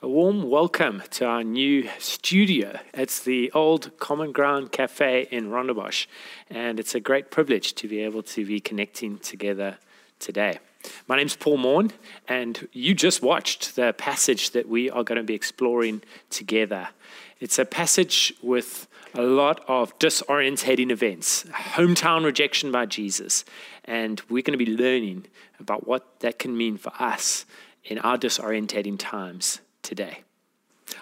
A warm welcome to our new studio. It's the old Common Ground Cafe in Rondebosch, and it's a great privilege to be able to be connecting together today. My name's Paul Morn, and you just watched the passage that we are going to be exploring together. It's a passage with a lot of disorientating events, hometown rejection by Jesus, and we're going to be learning about what that can mean for us in our disorientating times today.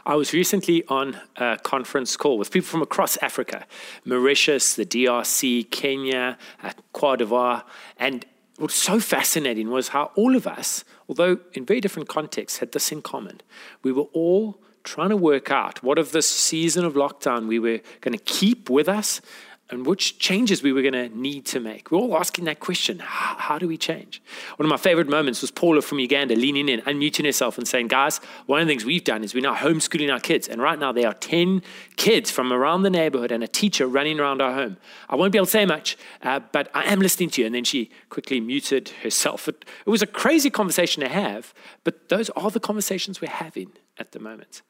I was recently on a conference call with people from across Africa Mauritius, the DRC, Kenya, uh, Cote d'Ivoire. And what was so fascinating was how all of us, although in very different contexts, had this in common. We were all trying to work out what of this season of lockdown we were going to keep with us and which changes we were going to need to make. We're all asking that question how, do we change? One of my favorite moments was Paula from Uganda leaning in, unmuting herself, and saying, Guys, one of the things we've done is we're now homeschooling our kids. And right now, there are 10 kids from around the neighborhood and a teacher running around our home. I won't be able to say much, uh, but I am listening to you. And then she quickly muted herself. It, it was a crazy conversation to have, but those are the conversations we're having at the moment.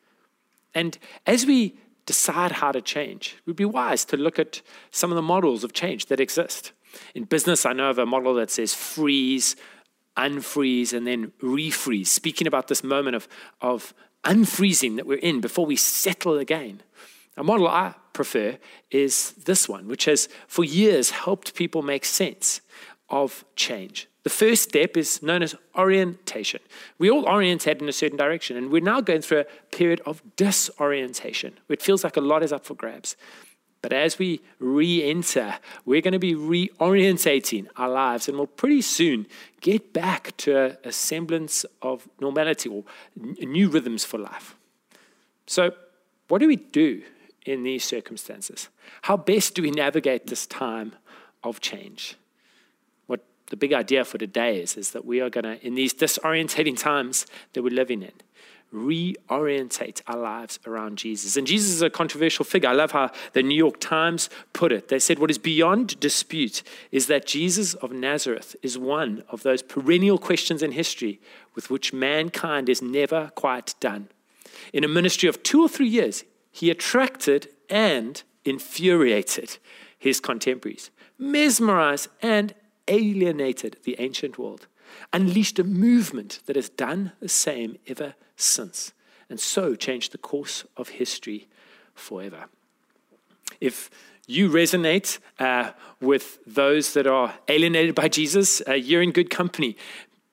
And as we decide how to change. It would be wise to look at some of the models of change that exist. In business, I know of a model that says freeze, unfreeze, and then refreeze, speaking about this moment of, of unfreezing that we're in before we settle again. A model I prefer is this one, which has for years helped people make sense of change. The first step is known as orientation. We all orientate in a certain direction, and we're now going through a period of disorientation. It feels like a lot is up for grabs. But as we re enter, we're going to be reorientating our lives, and we'll pretty soon get back to a, semblance of normality or new rhythms for life. So, what do we do in these circumstances? How best do we navigate this time of change? The big idea for today is, is that we are going to, in these disorientating times that we're living in, reorientate our lives around Jesus. And Jesus is a controversial figure. I love how the New York Times put it. They said, What is beyond dispute is that Jesus of Nazareth is one of those perennial questions in history with which mankind is never quite done. In a ministry of two or three years, he attracted and infuriated his contemporaries, mesmerized and alienated the ancient world, unleashed a movement that has done the same ever since, and so changed the course of history forever. If you resonate uh, with those that are alienated by Jesus, uh, you're in good company.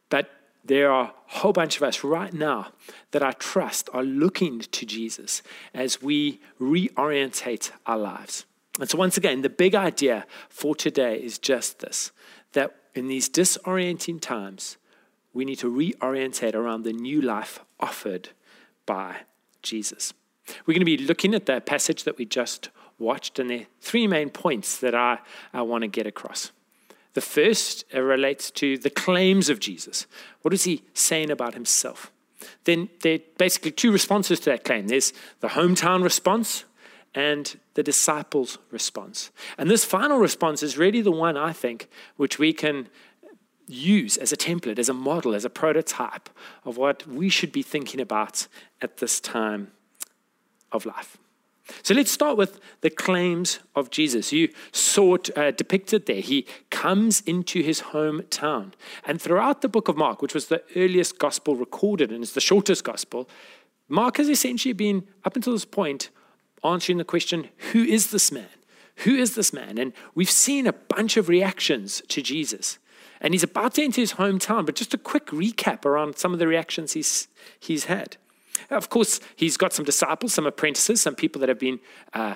But there are a whole bunch of us right now that I trust are looking to Jesus as we reorientate our lives. And so, once again, the big idea for today is just this that in these disorienting times, we need to reorientate around the new life offered by Jesus. We're going to be looking at that passage that we just watched, and there are three main points that I, I want to get across. The first uh, relates to the claims of Jesus. What is he saying about himself? Then there are basically two responses to that claim there's the hometown response, and the disciples' response. And this final response is really the one, I think, which we can use as a template, as a model, as a prototype of what we should be thinking about at this time of life. So let's start with the claims of Jesus. You saw it uh, depicted there. He comes into his hometown. And throughout the book of Mark, which was the earliest gospel recorded and is the shortest gospel, Mark has essentially been, up until this point, answering the question who is this man? Who is this man? And we've seen a bunch of reactions to Jesus. And he's about to enter his hometown, but just a quick recap around some of the reactions he's, he's had. Of course, he's got some disciples, some apprentices, some people that have been uh,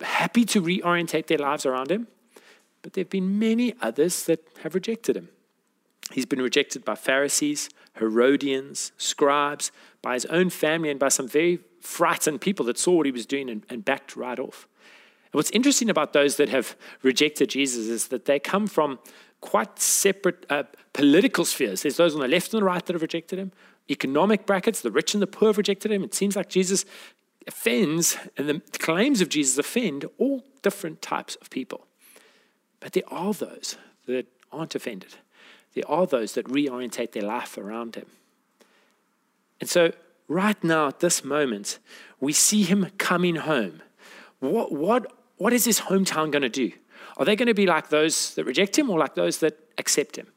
happy to reorientate their lives around him. But there have been many others that have rejected him. He's been rejected by Pharisees, Herodians, scribes, by his own family, and by some very frightened people that saw what he was doing and, and backed right off. And what's interesting about those that have rejected Jesus is that they come from quite separate uh, political spheres. There's those on the left and the right that have rejected him, economic brackets, the rich and the poor have rejected him. It seems like Jesus offends, and the claims of Jesus offend all different types of people. But there are those that aren't offended. There are those that reorientate their life around him. And so right now, at this moment, we see him coming home. What, what, what is his hometown going to do? Are they going to be like those that reject him or like those that accept him?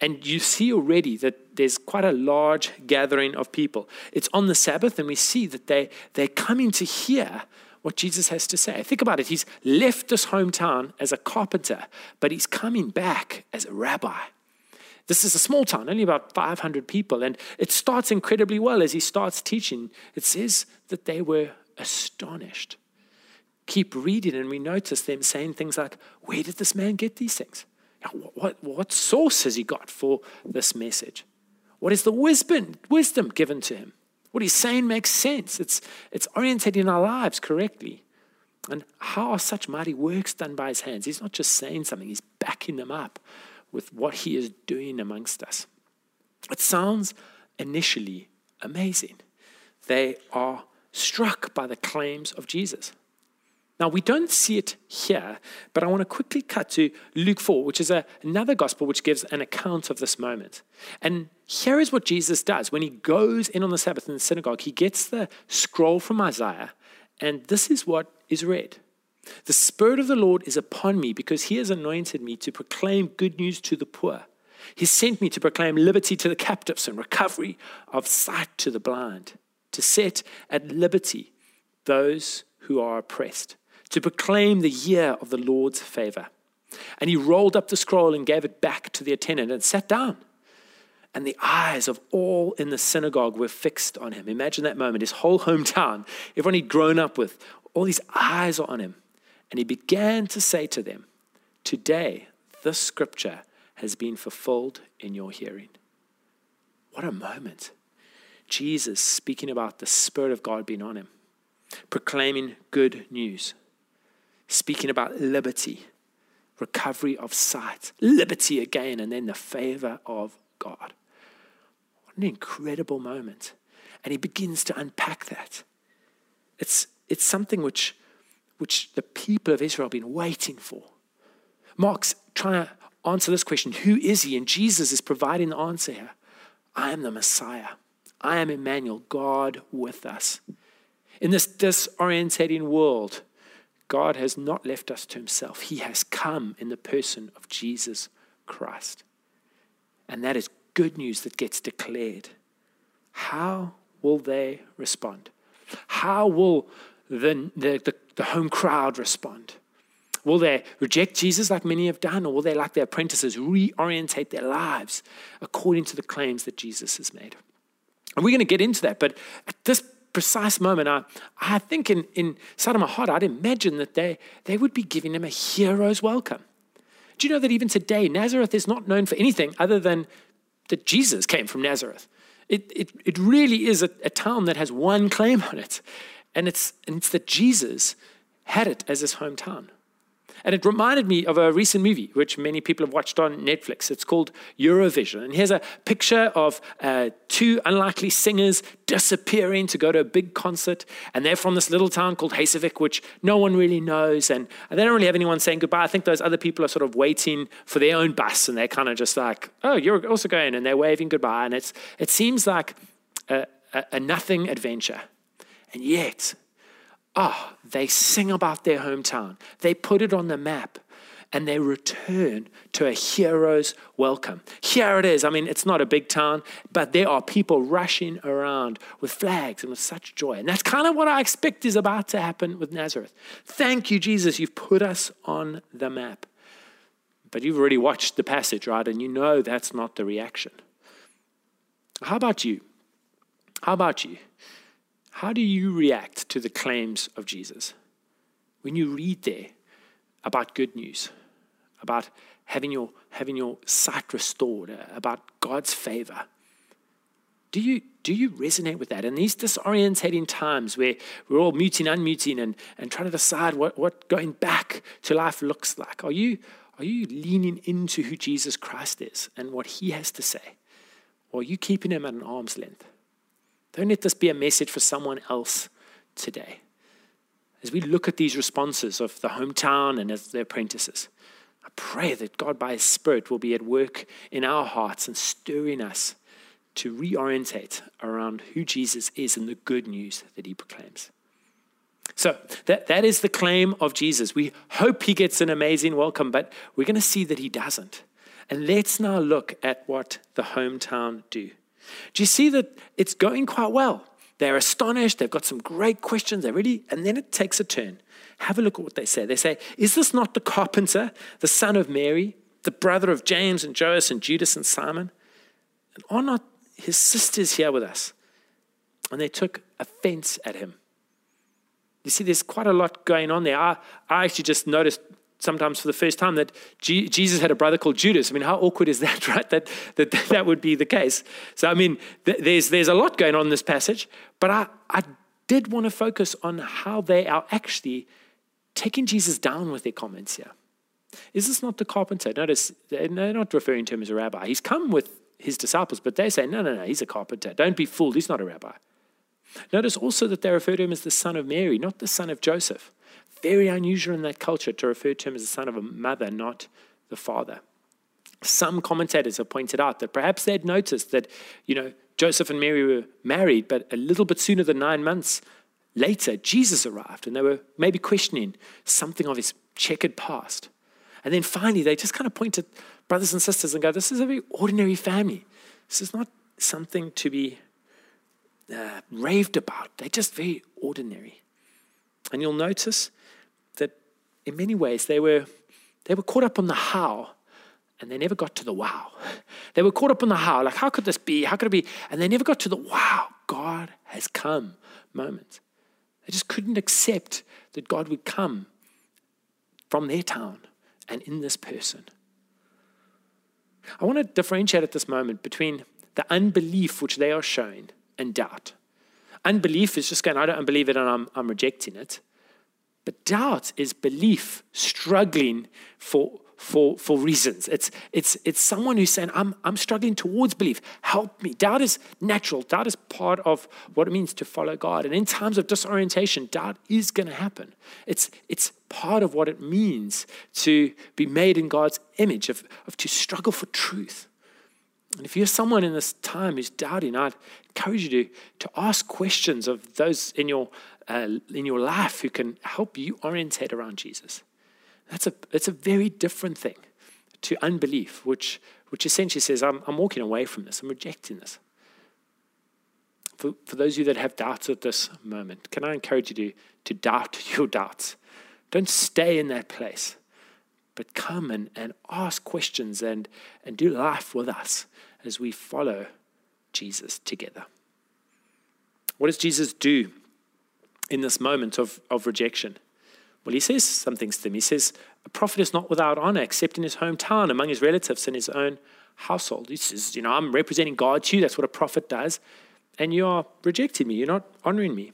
And you see already that there's quite a large gathering of people. It's on the Sabbath, and we see that they, they're coming to hear what Jesus has to say. Think about it. He's left this hometown as a carpenter, but he's coming back as a rabbi. This is a small town, only about 500 people, and it starts incredibly well as he starts teaching. It says that they were astonished. Keep reading, and we notice them saying things like, Where did this man get these things? What, what, what source has he got for this message? What is the wisdom, wisdom given to him? What he's saying makes sense. It's, it's orientating our lives correctly. And how are such mighty works done by his hands? He's not just saying something, he's backing them up with what he is doing amongst us. It sounds initially amazing. They are struck by the claims of Jesus. Now, we don't see it here, but I want to quickly cut to Luke 4, which is a, another gospel which gives an account of this moment. And here is what Jesus does. When he goes in on the Sabbath in the synagogue, he gets the scroll from Isaiah, and this is what is read The Spirit of the Lord is upon me because he has anointed me to proclaim good news to the poor. He sent me to proclaim liberty to the captives and recovery of sight to the blind, to set at liberty those who are oppressed to proclaim the year of the Lord's favor. And he rolled up the scroll and gave it back to the attendant and sat down. And the eyes of all in the synagogue were fixed on him. Imagine that moment. His whole hometown, everyone he'd grown up with, all these eyes are on him. And he began to say to them, Today, this scripture has been fulfilled in your hearing. What a moment. Jesus speaking about the Spirit of God being on him, proclaiming good news speaking about liberty, recovery of sight, liberty again, and then the favor of God. What an incredible moment. And he begins to unpack that. It's, it's something which, which the people of Israel have been waiting for. Mark's trying to answer this question who is he? And Jesus is providing the answer here I am the Messiah. I am Emmanuel, God with us. In this disorientating world, God has not left us to himself. He has come in the person of Jesus Christ. And that is good news that gets declared. How will they respond? How will the, the, the, the home crowd respond? Will they reject Jesus like many have done, or will they, like their apprentices, reorientate their lives according to the claims that Jesus has made? And we're going to get into that, but at this precise moment, I, I think in, inside of my heart, I'd imagine that they, they would be giving him a hero's welcome. Do you know that even today, Nazareth is not known for anything other than that Jesus came from Nazareth? It, it, it really is a, a town that has one claim on it, and it's, and it's that Jesus had it as his hometown. And it reminded me of a recent movie, which many people have watched on Netflix. It's called Eurovision. And here's a picture of uh, two unlikely singers disappearing to go to a big concert. And they're from this little town called Husavik, which no one really knows. And they don't really have anyone saying goodbye. I think those other people are sort of waiting for their own bus. And they're kind of just like, oh, you're also going. And they're waving goodbye. And it's, it seems like a, a, a nothing adventure. And yet, ah, oh, they sing about their hometown. They put it on the map and they return to a hero's welcome. Here it is. I mean, it's not a big town, but there are people rushing around with flags and with such joy. And that's kind of what I expect is about to happen with Nazareth. Thank you, Jesus. You've put us on the map. But you've already watched the passage, right? And you know that's not the reaction. How about you? How about you? How do you react to the claims of Jesus? When you read there about good news, about having your, having your sight restored, uh, about God's favor, do you, do you resonate with that? In these disorientating times where we're all muting, unmuting, and, and trying to decide what, what going back to life looks like, are you, are you leaning into who Jesus Christ is and what he has to say? Or are you keeping him at an arm's length? Don't let this be a message for someone else today. As we look at these responses of the hometown and as the apprentices, I pray that God, by His Spirit, will be at work in our hearts and stirring us to reorientate around who Jesus is and the good news that he proclaims. So that, that is the claim of Jesus. We hope he gets an amazing welcome, but we're going to see that he doesn't. And let's now look at what the hometown do. Do you see that it's going quite well? They're astonished. They've got some great questions. They're ready. And then it takes a turn. Have a look at what they say. They say, Is this not the carpenter, the son of Mary, the brother of James and Joseph and Judas and Simon? And are not his sisters here with us? And they took offense at him. You see, there's quite a lot going on there. I, I actually just noticed sometimes for the first time that G- Jesus had a brother called Judas. I mean, how awkward is that, right? That that, that would be the case. So, I mean, th- there's, there's a lot going on in this passage, but I, I did want to focus on how they are actually taking Jesus down with their comments here. Is this not the carpenter? Notice they're not referring to him as a rabbi. He's come with his disciples, but they say, no, no, no, he's a carpenter. Don't be fooled. He's not a rabbi. Notice also that they refer to him as the son of Mary, not the son of Joseph. Very unusual in that culture to refer to him as the son of a mother, not the father. Some commentators have pointed out that perhaps they'd noticed that, you know, Joseph and Mary were married, but a little bit sooner than nine months later, Jesus arrived, and they were maybe questioning something of his checkered past. And then finally, they just kind of point at brothers and sisters and go, This is a very ordinary family. This is not something to be uh, raved about. They're just very ordinary. And you'll notice in many ways, they were, they were caught up on the how and they never got to the wow. They were caught up on the how, like, how could this be? How could it be? And they never got to the wow, God has come moment. They just couldn't accept that God would come from their town and in this person. I want to differentiate at this moment between the unbelief which they are showing and doubt. Unbelief is just going, I don't believe it and I'm, I'm rejecting it. But doubt is belief struggling for, for, for reasons. It's, it's, it's someone who's saying, I'm, I'm struggling towards belief. Help me. Doubt is natural. Doubt is part of what it means to follow God. And in times of disorientation, doubt is going to happen. It's, it's part of what it means to be made in God's image, of, of to struggle for truth. And if you're someone in this time who's doubting, I'd encourage you to, to ask questions of those in your uh, in your life who can help you orientate around Jesus. That's a, that's a very different thing to unbelief, which, which essentially says, I'm, I'm walking away from this, I'm rejecting this. For, for those of you that have doubts at this moment, can I encourage you to, to doubt your doubts? Don't stay in that place, but come and, and ask questions and, and do life with us as we follow Jesus together. What does Jesus do in this moment of, of rejection? Well, he says some things to them. He says, A prophet is not without honor except in his hometown, among his relatives, and his own household. He says, You know, I'm representing God to you. That's what a prophet does. And you are rejecting me. You're not honoring me.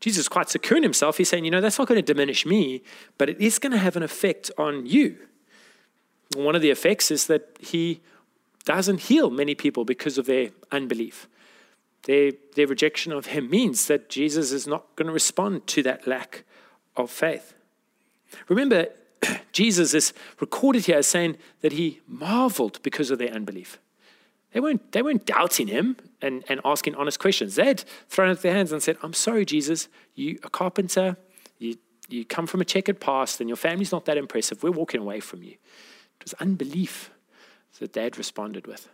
Jesus is quite secure in himself. He's saying, You know, that's not going to diminish me, but it is going to have an effect on you. One of the effects is that he doesn't heal many people because of their unbelief. Their, their rejection of him means that Jesus is not going to respond to that lack of faith. Remember, Jesus is recorded here as saying that he marveled because of their unbelief. They weren't, they weren't doubting him and, and asking honest questions. They'd thrown up their hands and said, I'm sorry, Jesus, you a carpenter, you, you come from a checkered past and your family's not that impressive. We're walking away from you. It was unbelief that they had responded with.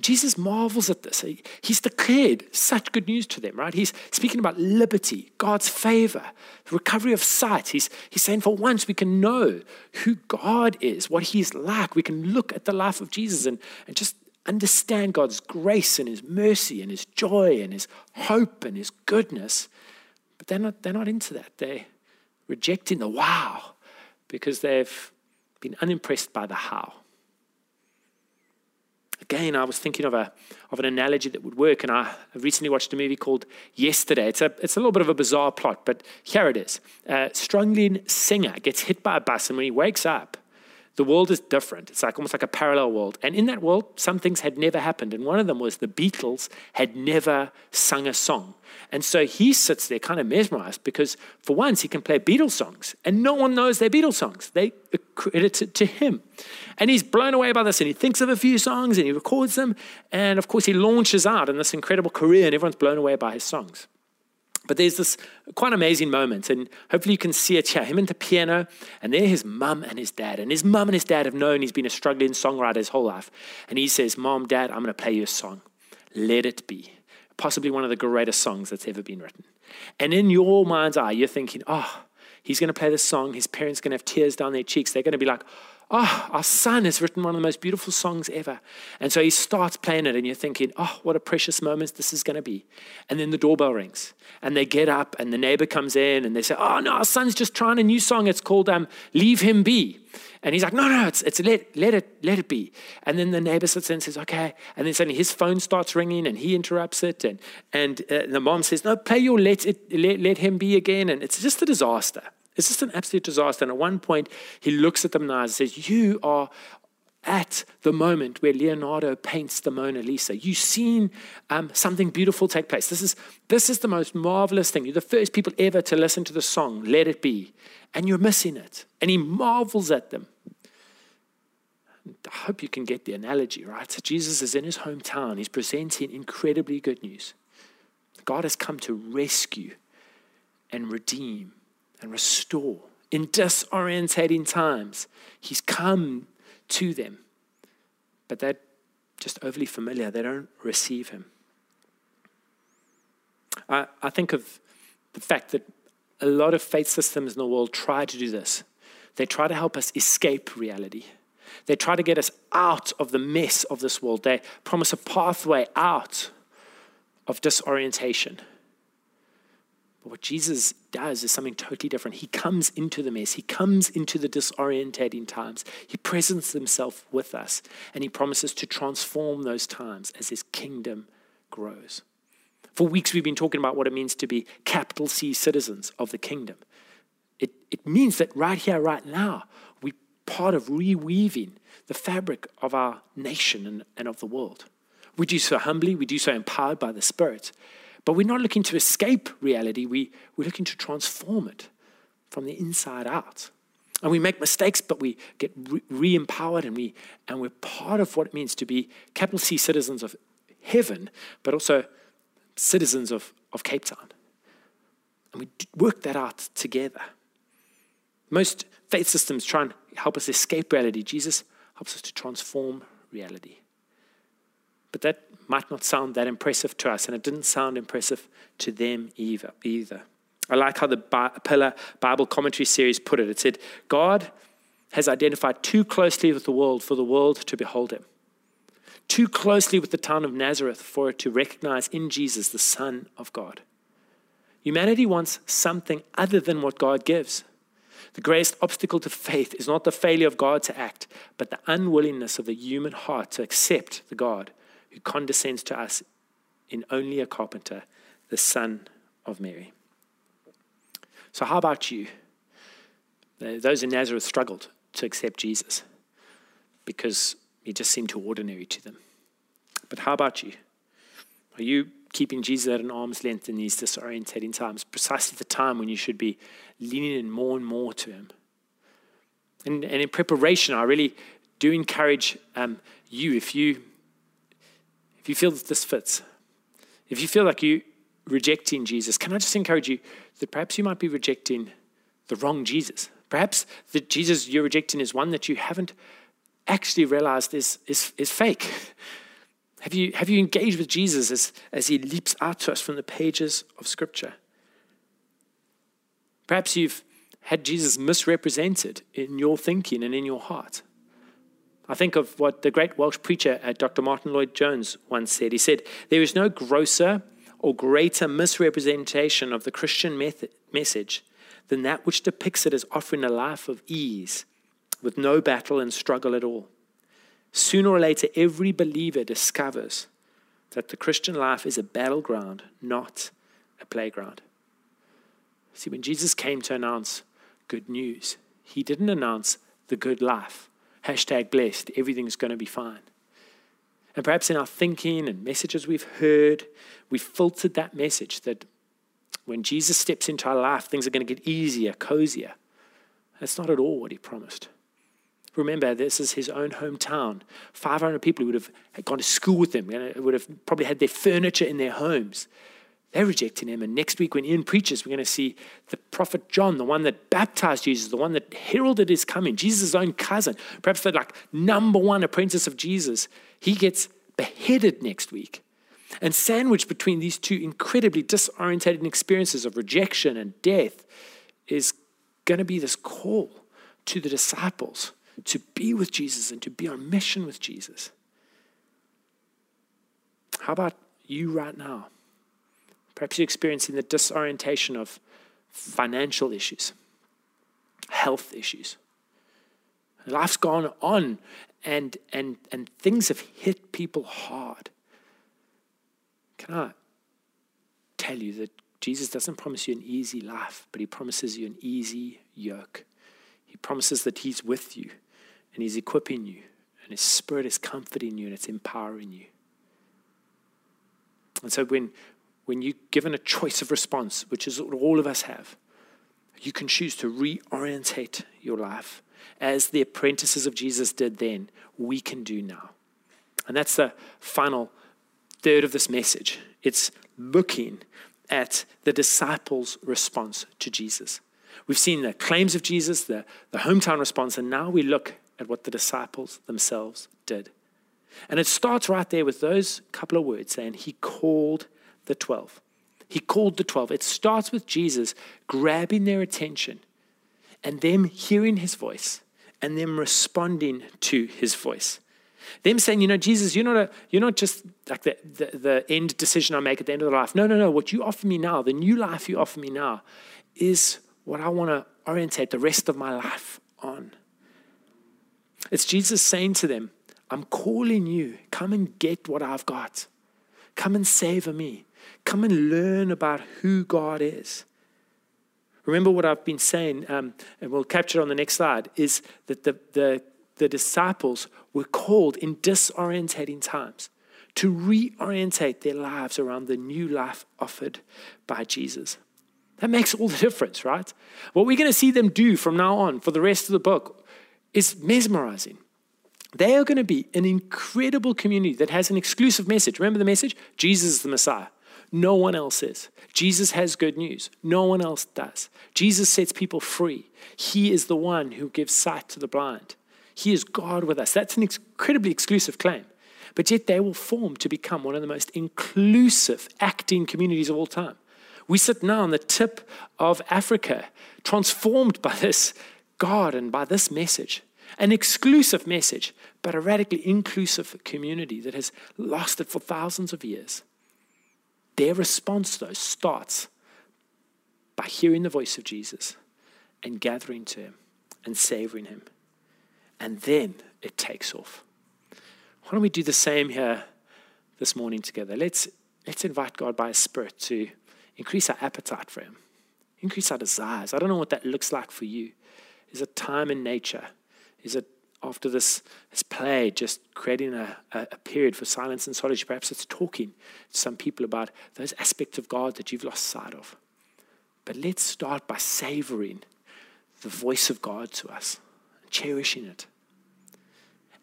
Jesus marvels at this. He's declared such good news to them, right? He's speaking about liberty, God's favor, recovery of sight. He's, he's saying for once we can know who God is, what he's like. We can look at the life of Jesus and, and just understand God's grace and his mercy and his joy and his hope and his goodness. But they're not, they're not into that. They're rejecting the wow because they've been unimpressed by the how. Again, I was thinking of, a, of an analogy that would work, and I recently watched a movie called Yesterday. It's a, it's a little bit of a bizarre plot, but here it is. A struggling singer gets hit by a bus, and when he wakes up, the world is different. It's like almost like a parallel world. And in that world, some things had never happened. And one of them was the Beatles had never sung a song. And so he sits there kind of mesmerized because for once he can play Beatles songs and no one knows they're Beatles songs. They credit it to him. And he's blown away by this and he thinks of a few songs and he records them. And of course, he launches out in this incredible career and everyone's blown away by his songs. But there's this quite amazing moment, and hopefully you can see it here. Him and the piano, and there his mum and his dad. And his mum and his dad have known he's been a struggling songwriter his whole life. And he says, Mom, Dad, I'm going to play you a song. Let it be. Possibly one of the greatest songs that's ever been written. And in your mind's eye, you're thinking, oh, he's going to play this song. His parents are going to have tears down their cheeks. They're going to be like, oh, our son has written one of the most beautiful songs ever. And so he starts playing it, and you're thinking, oh, what a precious moment this is going to be. And then the doorbell rings, and they get up, and the neighbor comes in, and they say, oh, no, our son's just trying a new song. It's called um, Leave Him Be. And he's like, no, no, it's, it's let, let it let it be. And then the neighbor sits in and says, okay. And then suddenly his phone starts ringing and he interrupts it. And, and uh, the mom says, no, play your let, it, let, let him be again. And it's just a disaster. It's just an absolute disaster. And at one point, he looks at them now and says, You are at the moment where Leonardo paints the Mona Lisa. You've seen um, something beautiful take place. This is, this is the most marvelous thing. You're the first people ever to listen to the song, Let It Be, and you're missing it. And he marvels at them. I hope you can get the analogy, right? So Jesus is in his hometown. He's presenting incredibly good news. God has come to rescue and redeem and restore. In disorientating times, He's come to them, but they're just overly familiar. They don't receive Him. I, I think of the fact that a lot of faith systems in the world try to do this. They try to help us escape reality. They try to get us out of the mess of this world. They promise a pathway out of disorientation. What Jesus does is something totally different. He comes into the mess, He comes into the disorientating times. He presents Himself with us, and He promises to transform those times as His kingdom grows. For weeks, we've been talking about what it means to be capital C citizens of the kingdom. It, it means that right here, right now, we're part of reweaving the fabric of our nation and, and of the world. We do so humbly, we do so empowered by the Spirit. But we're not looking to escape reality, we, we're looking to transform it from the inside out. And we make mistakes, but we get re empowered and, we, and we're part of what it means to be capital C citizens of heaven, but also citizens of, of Cape Town. And we work that out together. Most faith systems try and help us escape reality. Jesus helps us to transform reality. But that might not sound that impressive to us, and it didn't sound impressive to them either. either. I like how the Pillar Bible Commentary series put it. It said, God has identified too closely with the world for the world to behold him, too closely with the town of Nazareth for it to recognize in Jesus the Son of God. Humanity wants something other than what God gives. The greatest obstacle to faith is not the failure of God to act, but the unwillingness of the human heart to accept the God who condescends to us in only a carpenter, the son of Mary. So, how about you? Those in Nazareth struggled to accept Jesus because he just seemed too ordinary to them. But how about you? Are you keeping Jesus at an arm's length in these disorientating times, precisely the time when you should be leaning in more and more to him? And, and in preparation, I really do encourage um, you, if you if you feel that this fits, if you feel like you're rejecting Jesus, can I just encourage you that perhaps you might be rejecting the wrong Jesus? Perhaps the Jesus you're rejecting is one that you haven't actually realized is, is, is fake. Have you, have you engaged with Jesus as, as he leaps out to us from the pages of Scripture? Perhaps you've had Jesus misrepresented in your thinking and in your heart. I think of what the great Welsh preacher, uh, Dr. Martyn Lloyd-Jones, once said. He said, There is no grosser or greater misrepresentation of the Christian method, message than that which depicts it as offering a life of ease with no battle and struggle at all. Sooner or later, every believer discovers that the Christian life is a battleground, not a playground. See, when Jesus came to announce good news, he didn't announce the good life hashtag blessed, everything's going to be fine. And perhaps in our thinking and messages we've heard, we've filtered that message that when Jesus steps into our life, things are going to get easier, cozier. That's not at all what he promised. Remember, this is his own hometown. 500 people who would have gone to school with him, would have probably had their furniture in their homes. They're rejecting him. And next week, when Ian preaches, we're going to see the prophet John, the one that baptized Jesus, the one that heralded his coming, Jesus' own cousin, perhaps the like number one apprentice of Jesus. He gets beheaded next week. And sandwiched between these two incredibly disorientated experiences of rejection and death is going to be this call to the disciples to be with Jesus and to be on mission with Jesus. How about you right now? Perhaps you're experiencing the disorientation of financial issues, health issues. Life's gone on and, and, and things have hit people hard. Can I tell you that Jesus doesn't promise you an easy life, but he promises you an easy yoke. He promises that he's with you and he's equipping you, and his spirit is comforting you and it's empowering you. And so when, when you're given a choice of response, which is what all of us have, you can choose to reorientate your life as the apprentices of Jesus did then, we can do now. And that's the final third of this message. It's looking at the disciples' response to Jesus. We've seen the claims of Jesus, the, the hometown response, and now we look at what the disciples themselves did. And it starts right there with those couple of words saying, He called the 12. He called the 12. It starts with Jesus grabbing their attention and them hearing his voice and them responding to his voice. Them saying, you know, Jesus, you're not, a, you're not just like the, the, the end decision I make at the end of the life. No, no, no. What you offer me now, the new life you offer me now, is what I want to orientate the rest of my life on. It's Jesus saying to them, I'm calling you. Come and get what I've got. Come and savor me. Come and learn about who God is. Remember what I've been saying, um, and we'll capture it on the next slide, is that the, the, the disciples were called in disorientating times to reorientate their lives around the new life offered by Jesus. That makes all the difference, right? What we're going to see them do from now on for the rest of the book is mesmerizing. They are going to be an incredible community that has an exclusive message. Remember the message? Jesus is the Messiah. No one else is. Jesus has good news. No one else does. Jesus sets people free. He is the one who gives sight to the blind. He is God with us. That's an incredibly exclusive claim. But yet they will form to become one of the most inclusive acting communities of all time. We sit now on the tip of Africa, transformed by this God and by this message. An exclusive message, but a radically inclusive community that has lasted for thousands of years. Their response, though, starts by hearing the voice of Jesus and gathering to him and savoring him. And then it takes off. Why don't we do the same here this morning together? Let's, let's invite God by His Spirit to increase our appetite for Him, increase our desires. I don't know what that looks like for you. Is it time in nature? Is it after this has played, just creating a, a, a, period for silence and solitude. Perhaps it's talking to some people about those aspects of God that you've lost sight of. But let's start by savoring the voice of God to us, cherishing it.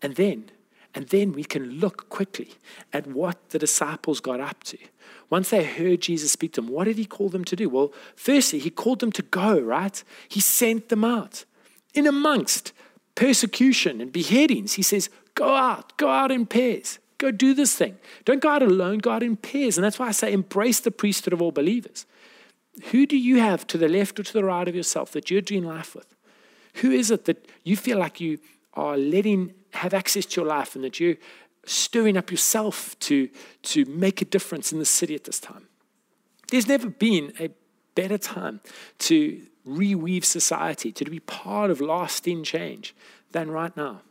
And then, and then we can look quickly at what the disciples got up to. Once they heard Jesus speak to them, what did he call them to do? Well, firstly, he called them to go, right? He sent them out in amongst persecution and beheadings. He says, Go out, go out in pairs. Go do this thing. Don't go out alone, go out in pairs. And that's why I say embrace the priesthood of all believers. Who do you have to the left or to the right of yourself that you're doing life with? Who is it that you feel like you are letting have access to your life and that you're stirring up yourself to, to make a difference in the city at this time? There's never been a better time to reweave society, to be part of lasting change than right now.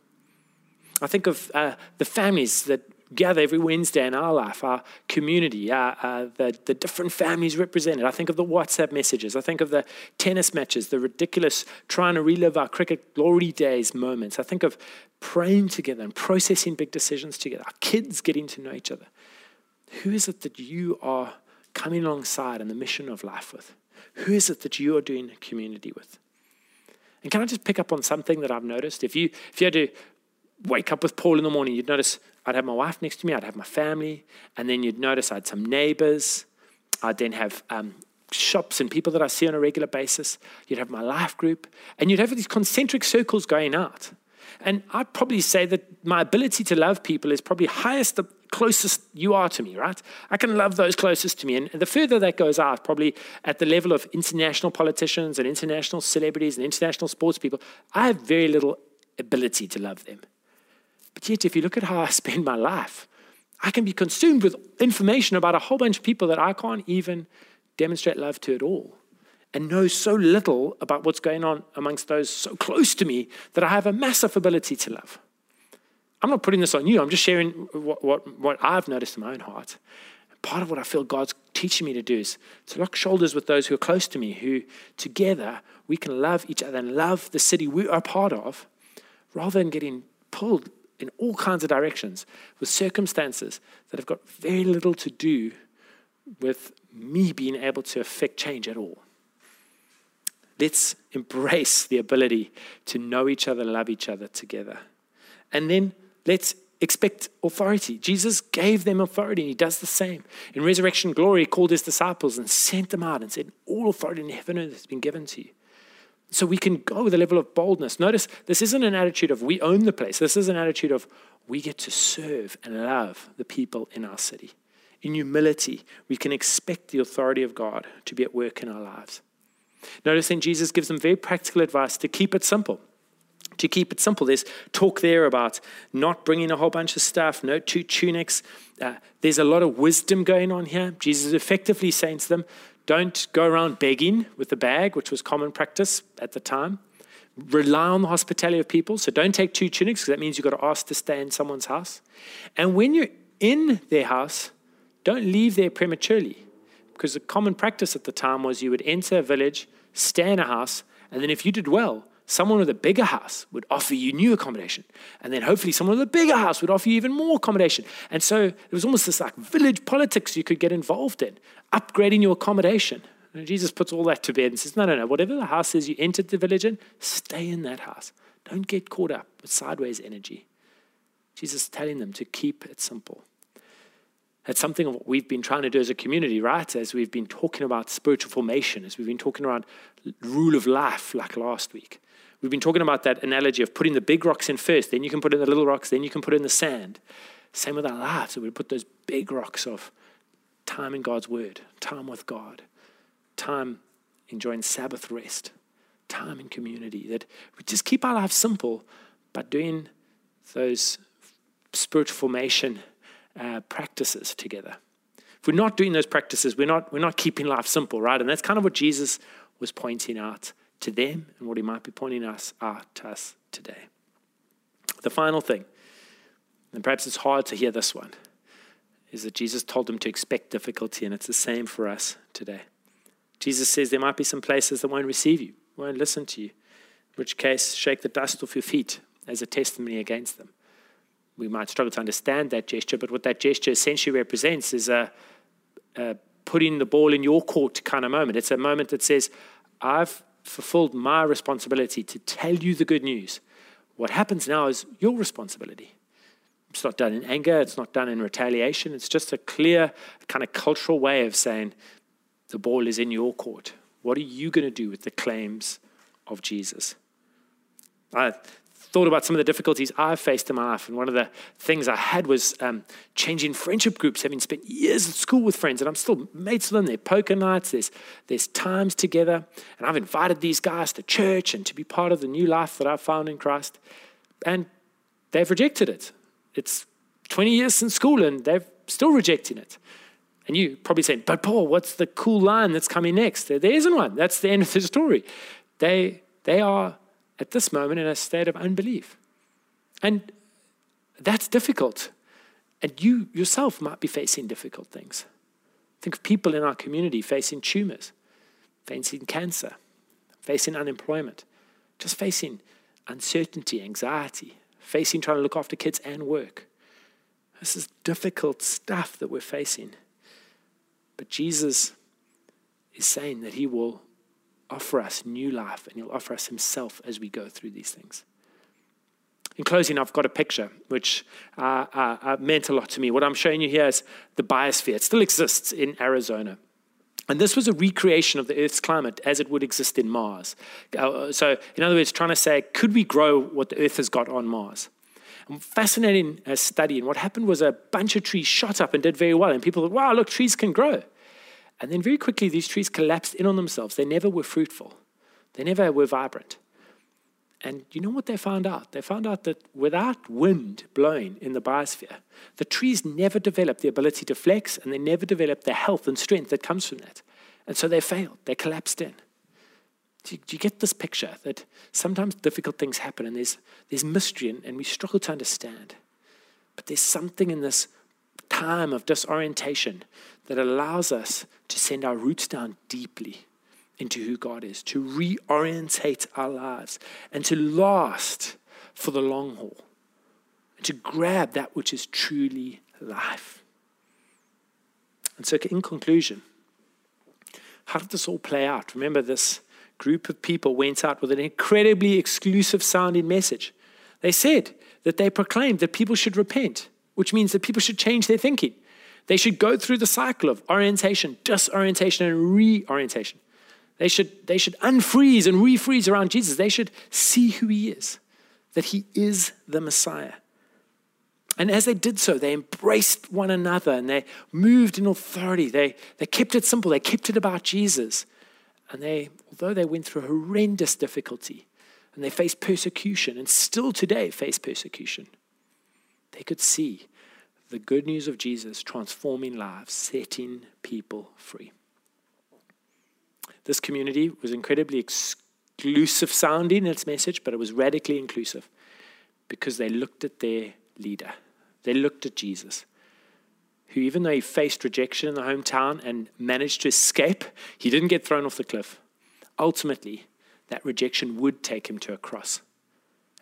I think of uh, the families that gather every Wednesday in our life, our community, uh, uh, the, the different families represented. I think of the WhatsApp messages. I think of the tennis matches, the ridiculous trying to relive our cricket glory days moments. I think of praying together and processing big decisions together, our kids getting to know each other. Who is it that you are coming alongside in the mission of life with? Who is it that you are doing community with? And can I just pick up on something that I've noticed? If you if you had to wake up with Paul in the morning, you'd notice I'd have my wife next to me, I'd have my family, and then you'd notice I had some neighbors. I'd then have um, shops and people that I see on a regular basis. You'd have my life group, and you'd have these concentric circles going out. And I'd probably say that my ability to love people is probably highest, the closest you are to me, right? I can love those closest to me. And the further that goes out, probably at the level of international politicians and international celebrities and international sports people, I have very little ability to love them. But yet, if you look at how I spend my life, I can be consumed with information about a whole bunch of people that I can't even demonstrate love to at all and know so little about what's going on amongst those so close to me that I have a massive ability to love. I'm not putting this on you, I'm just sharing what, what, what I've noticed in my own heart. Part of what I feel God's teaching me to do is to lock shoulders with those who are close to me, who together we can love each other and love the city we are part of, rather than getting pulled in all kinds of directions with circumstances that have got very little to do with me being able to affect change at all. Let's embrace the ability to know each other, love each other together. And then let's expect authority. Jesus gave them authority, and he does the same. In resurrection glory, he called his disciples and sent them out and said, All authority in heaven and earth has been given to you. So we can go with a level of boldness. Notice this isn't an attitude of we own the place. This is an attitude of we get to serve and love the people in our city. In humility, we can expect the authority of God to be at work in our lives. Notice then Jesus gives them very practical advice to keep it simple. To keep it simple, there's talk there about not bringing a whole bunch of stuff, no two tunics. Uh, there's a lot of wisdom going on here. Jesus is effectively saying to them, don't go around begging with the bag, which was common practice at the time. Rely on the hospitality of people. So don't take two tunics because that means you've got to ask to stay in someone's house. And when you're in their house, don't leave there prematurely because the common practice at the time was you would enter a village, stay in a house, and then if you did well, someone with a bigger house would offer you new accommodation. And then hopefully someone with a bigger house would offer you even more accommodation. And so it was almost this like village politics you could get involved in, upgrading your accommodation. And Jesus puts all that to bed and says, no, no, no, whatever the house is you entered the village in, stay in that house. Don't get caught up with sideways energy. Jesus is telling them to keep it simple. That's something of what we've been trying to do as a community, right? As we've been talking about spiritual formation, as we've been talking around rule of life, like last week. We've been talking about that analogy of putting the big rocks in first, then you can put in the little rocks, then you can put in the sand. Same with our lives. So we put those big rocks of time in God's word, time with God, time enjoying Sabbath rest, time in community. That we just keep our lives simple, but doing those spiritual formation uh, practices together. If we're not doing those practices, we're not, we're not keeping life simple, right? And that's kind of what Jesus was pointing out to them and what he might be pointing us out to us today. The final thing, and perhaps it's hard to hear this one, is that Jesus told them to expect difficulty, and it's the same for us today. Jesus says there might be some places that won't receive you, won't listen to you, in which case, shake the dust off your feet as a testimony against them. We might struggle to understand that gesture, but what that gesture essentially represents is a, a putting the ball in your court kind of moment. It's a moment that says, I've fulfilled my responsibility to tell you the good news. What happens now is your responsibility. It's not done in anger, it's not done in retaliation. It's just a clear, kind of cultural way of saying the ball is in your court. What are you going to do with the claims of Jesus? I thought about some of the difficulties I've faced in my life. And one of the things I had was um, changing friendship groups, having spent years at school with friends, and I'm still mates with them. They're poker nights, there's, there's times together. And I've invited these guys to church and to be part of the new life that I've found in Christ. And they've rejected it. It's 20 years since school, and they're still rejecting it. And you probably saying, but Paul, what's the cool line that's coming next? There, there isn't one. That's the end of the story. They, they are at this moment in a state of unbelief. And that's difficult. And you yourself might be facing difficult things. Think of people in our community facing tumors, facing cancer, facing unemployment, just facing uncertainty, anxiety, facing trying to look after kids and work. This is difficult stuff that we're facing. But Jesus is saying that he will offer us new life and he'll offer us himself as we go through these things. In closing, I've got a picture which uh, uh, uh, meant a lot to me. What I'm showing you here is the biosphere. It still exists in Arizona. And this was a recreation of the Earth's climate as it would exist in Mars. Uh, so, in other words, trying to say, could we grow what the Earth has got on Mars? And fascinating uh, study. And what happened was a bunch of trees shot up and did very well. And people thought, wow, look, trees can grow. And then very quickly, these trees collapsed in on themselves. They never were fruitful, they never were vibrant. And you know what they found out? They found out that without wind blowing in the biosphere, the trees never developed the ability to flex and they never developed the health and strength that comes from that. And so they failed, they collapsed in. Do you, do you get this picture that sometimes difficult things happen and there's, there's mystery and, and we struggle to understand? But there's something in this time of disorientation that allows us to send our roots down deeply into who God is, to reorientate our lives, and to last for the long haul, and to grab that which is truly life. And so, in conclusion, how did this all play out? Remember, this group of people went out with an incredibly exclusive sounding message. They said that they proclaimed that people should repent, which means that people should change their thinking. They should go through the cycle of orientation, disorientation, and reorientation. They should, they should unfreeze and refreeze around Jesus. They should see who he is, that he is the Messiah. And as they did so, they embraced one another and they moved in authority. They, they kept it simple, they kept it about Jesus. And they, although they went through horrendous difficulty and they faced persecution and still today face persecution, they could see the good news of Jesus transforming lives, setting people free. This community was incredibly exclusive sounding in its message, but it was radically inclusive because they looked at their leader. They looked at Jesus, who, even though he faced rejection in the hometown and managed to escape, he didn't get thrown off the cliff. Ultimately, that rejection would take him to a cross.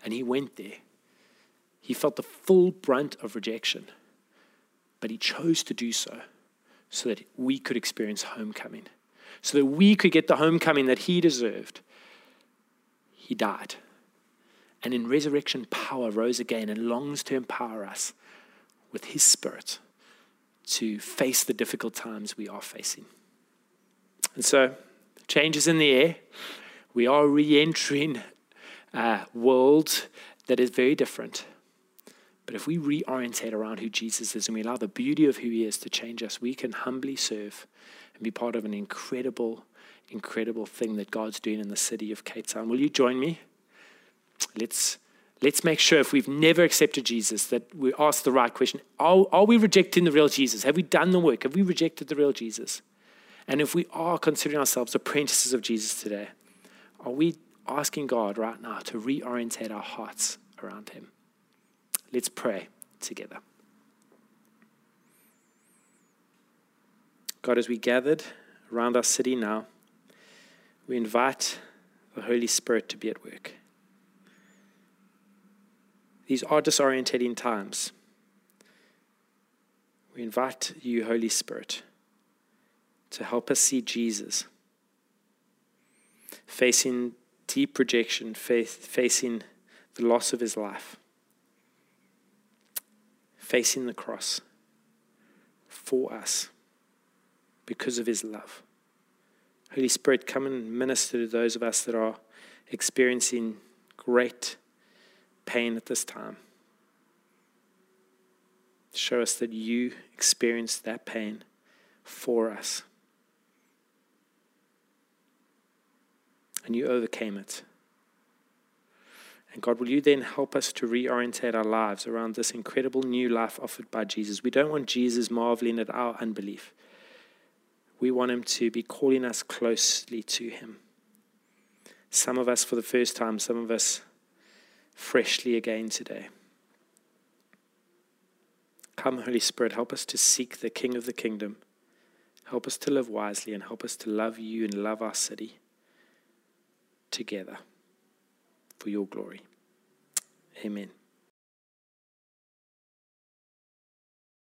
And he went there. He felt the full brunt of rejection, but he chose to do so so that we could experience homecoming so that we could get the homecoming that he deserved, he died. And in resurrection power rose again and longs to empower us with his spirit to face the difficult times we are facing. And so, changes in the air. We are re entering a world that is very different. But if we reorientate around who Jesus is and we allow the beauty of who he is to change us, we can humbly serve and be part of an incredible, incredible thing that God's doing in the city of Cape Town. Will you join me? Let's let's make sure if we've never accepted Jesus that we ask the right question. Are, are we rejecting the real Jesus? Have we done the work? Have we rejected the real Jesus? And if we are considering ourselves apprentices of Jesus today, are we asking God right now to reorientate our hearts around him? Let's pray together. God, as we gathered around our city now, we invite the Holy Spirit to be at work. These are disorientating times. We invite you, Holy Spirit, to help us see Jesus facing deep rejection, facing the loss of his life, facing the cross for us because of his love. Holy Spirit, come and minister to those of us that are experiencing great pain at this time. Show us that you experienced that pain for us. And you overcame it. And God, will you then help us to reorientate our lives around this incredible new life offered by Jesus? We don't want Jesus marveling at our unbelief. We want Him to be calling us closely to Him. Some of us for the first time, some of us freshly again today. Come, Holy Spirit, help us to seek the King of the kingdom. Help us to live wisely and help us to love you and love our city together for your glory. Amen.